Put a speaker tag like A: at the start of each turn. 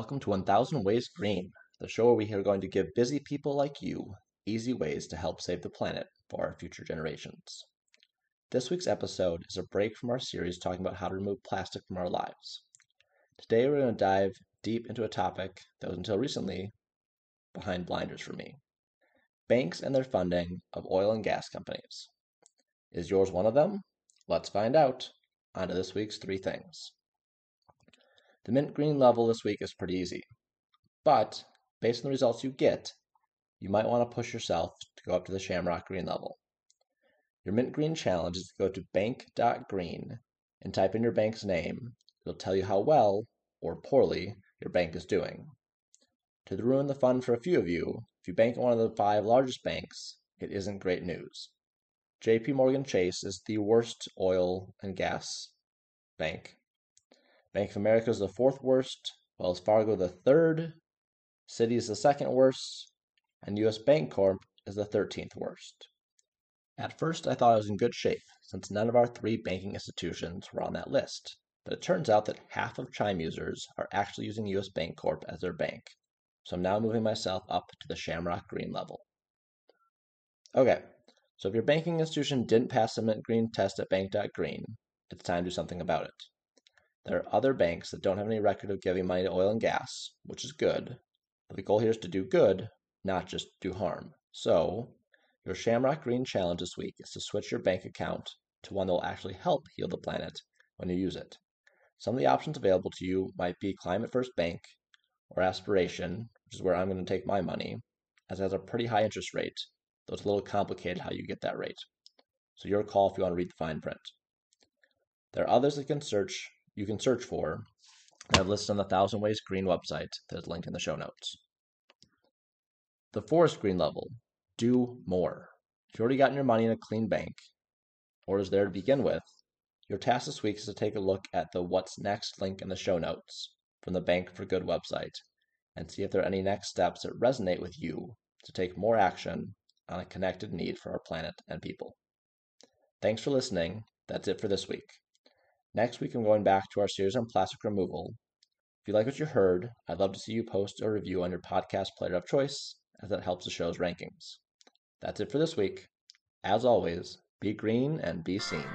A: Welcome to 1000 Ways Green, the show where we are going to give busy people like you easy ways to help save the planet for our future generations. This week's episode is a break from our series talking about how to remove plastic from our lives. Today we're going to dive deep into a topic that was until recently behind blinders for me banks and their funding of oil and gas companies. Is yours one of them? Let's find out. On to this week's three things. The mint green level this week is pretty easy, but based on the results you get, you might want to push yourself to go up to the shamrock green level. Your mint green challenge is to go to bank.green and type in your bank's name. It'll tell you how well or poorly your bank is doing. To ruin the fun for a few of you, if you bank at one of the five largest banks, it isn't great news. JP Morgan Chase is the worst oil and gas bank Bank of America is the fourth worst, Wells Fargo the third, Citi is the second worst, and US Bancorp is the 13th worst. At first, I thought I was in good shape since none of our three banking institutions were on that list, but it turns out that half of Chime users are actually using US Bancorp as their bank, so I'm now moving myself up to the Shamrock Green level. Okay, so if your banking institution didn't pass the Mint Green test at Bank.Green, it's time to do something about it. There are other banks that don't have any record of giving money to oil and gas, which is good. But the goal here is to do good, not just do harm. So, your Shamrock Green challenge this week is to switch your bank account to one that will actually help heal the planet when you use it. Some of the options available to you might be Climate First Bank or Aspiration, which is where I'm going to take my money, as it has a pretty high interest rate, though it's a little complicated how you get that rate. So your call if you want to read the fine print. There are others that can search you can search for. I've listed on the Thousand Ways Green website that is linked in the show notes. The forest green level. Do more. If you've already gotten your money in a clean bank, or is there to begin with, your task this week is to take a look at the What's Next link in the show notes from the Bank for Good website and see if there are any next steps that resonate with you to take more action on a connected need for our planet and people. Thanks for listening. That's it for this week. Next week, I'm going back to our series on plastic removal. If you like what you heard, I'd love to see you post a review on your podcast player of choice, as that helps the show's rankings. That's it for this week. As always, be green and be seen.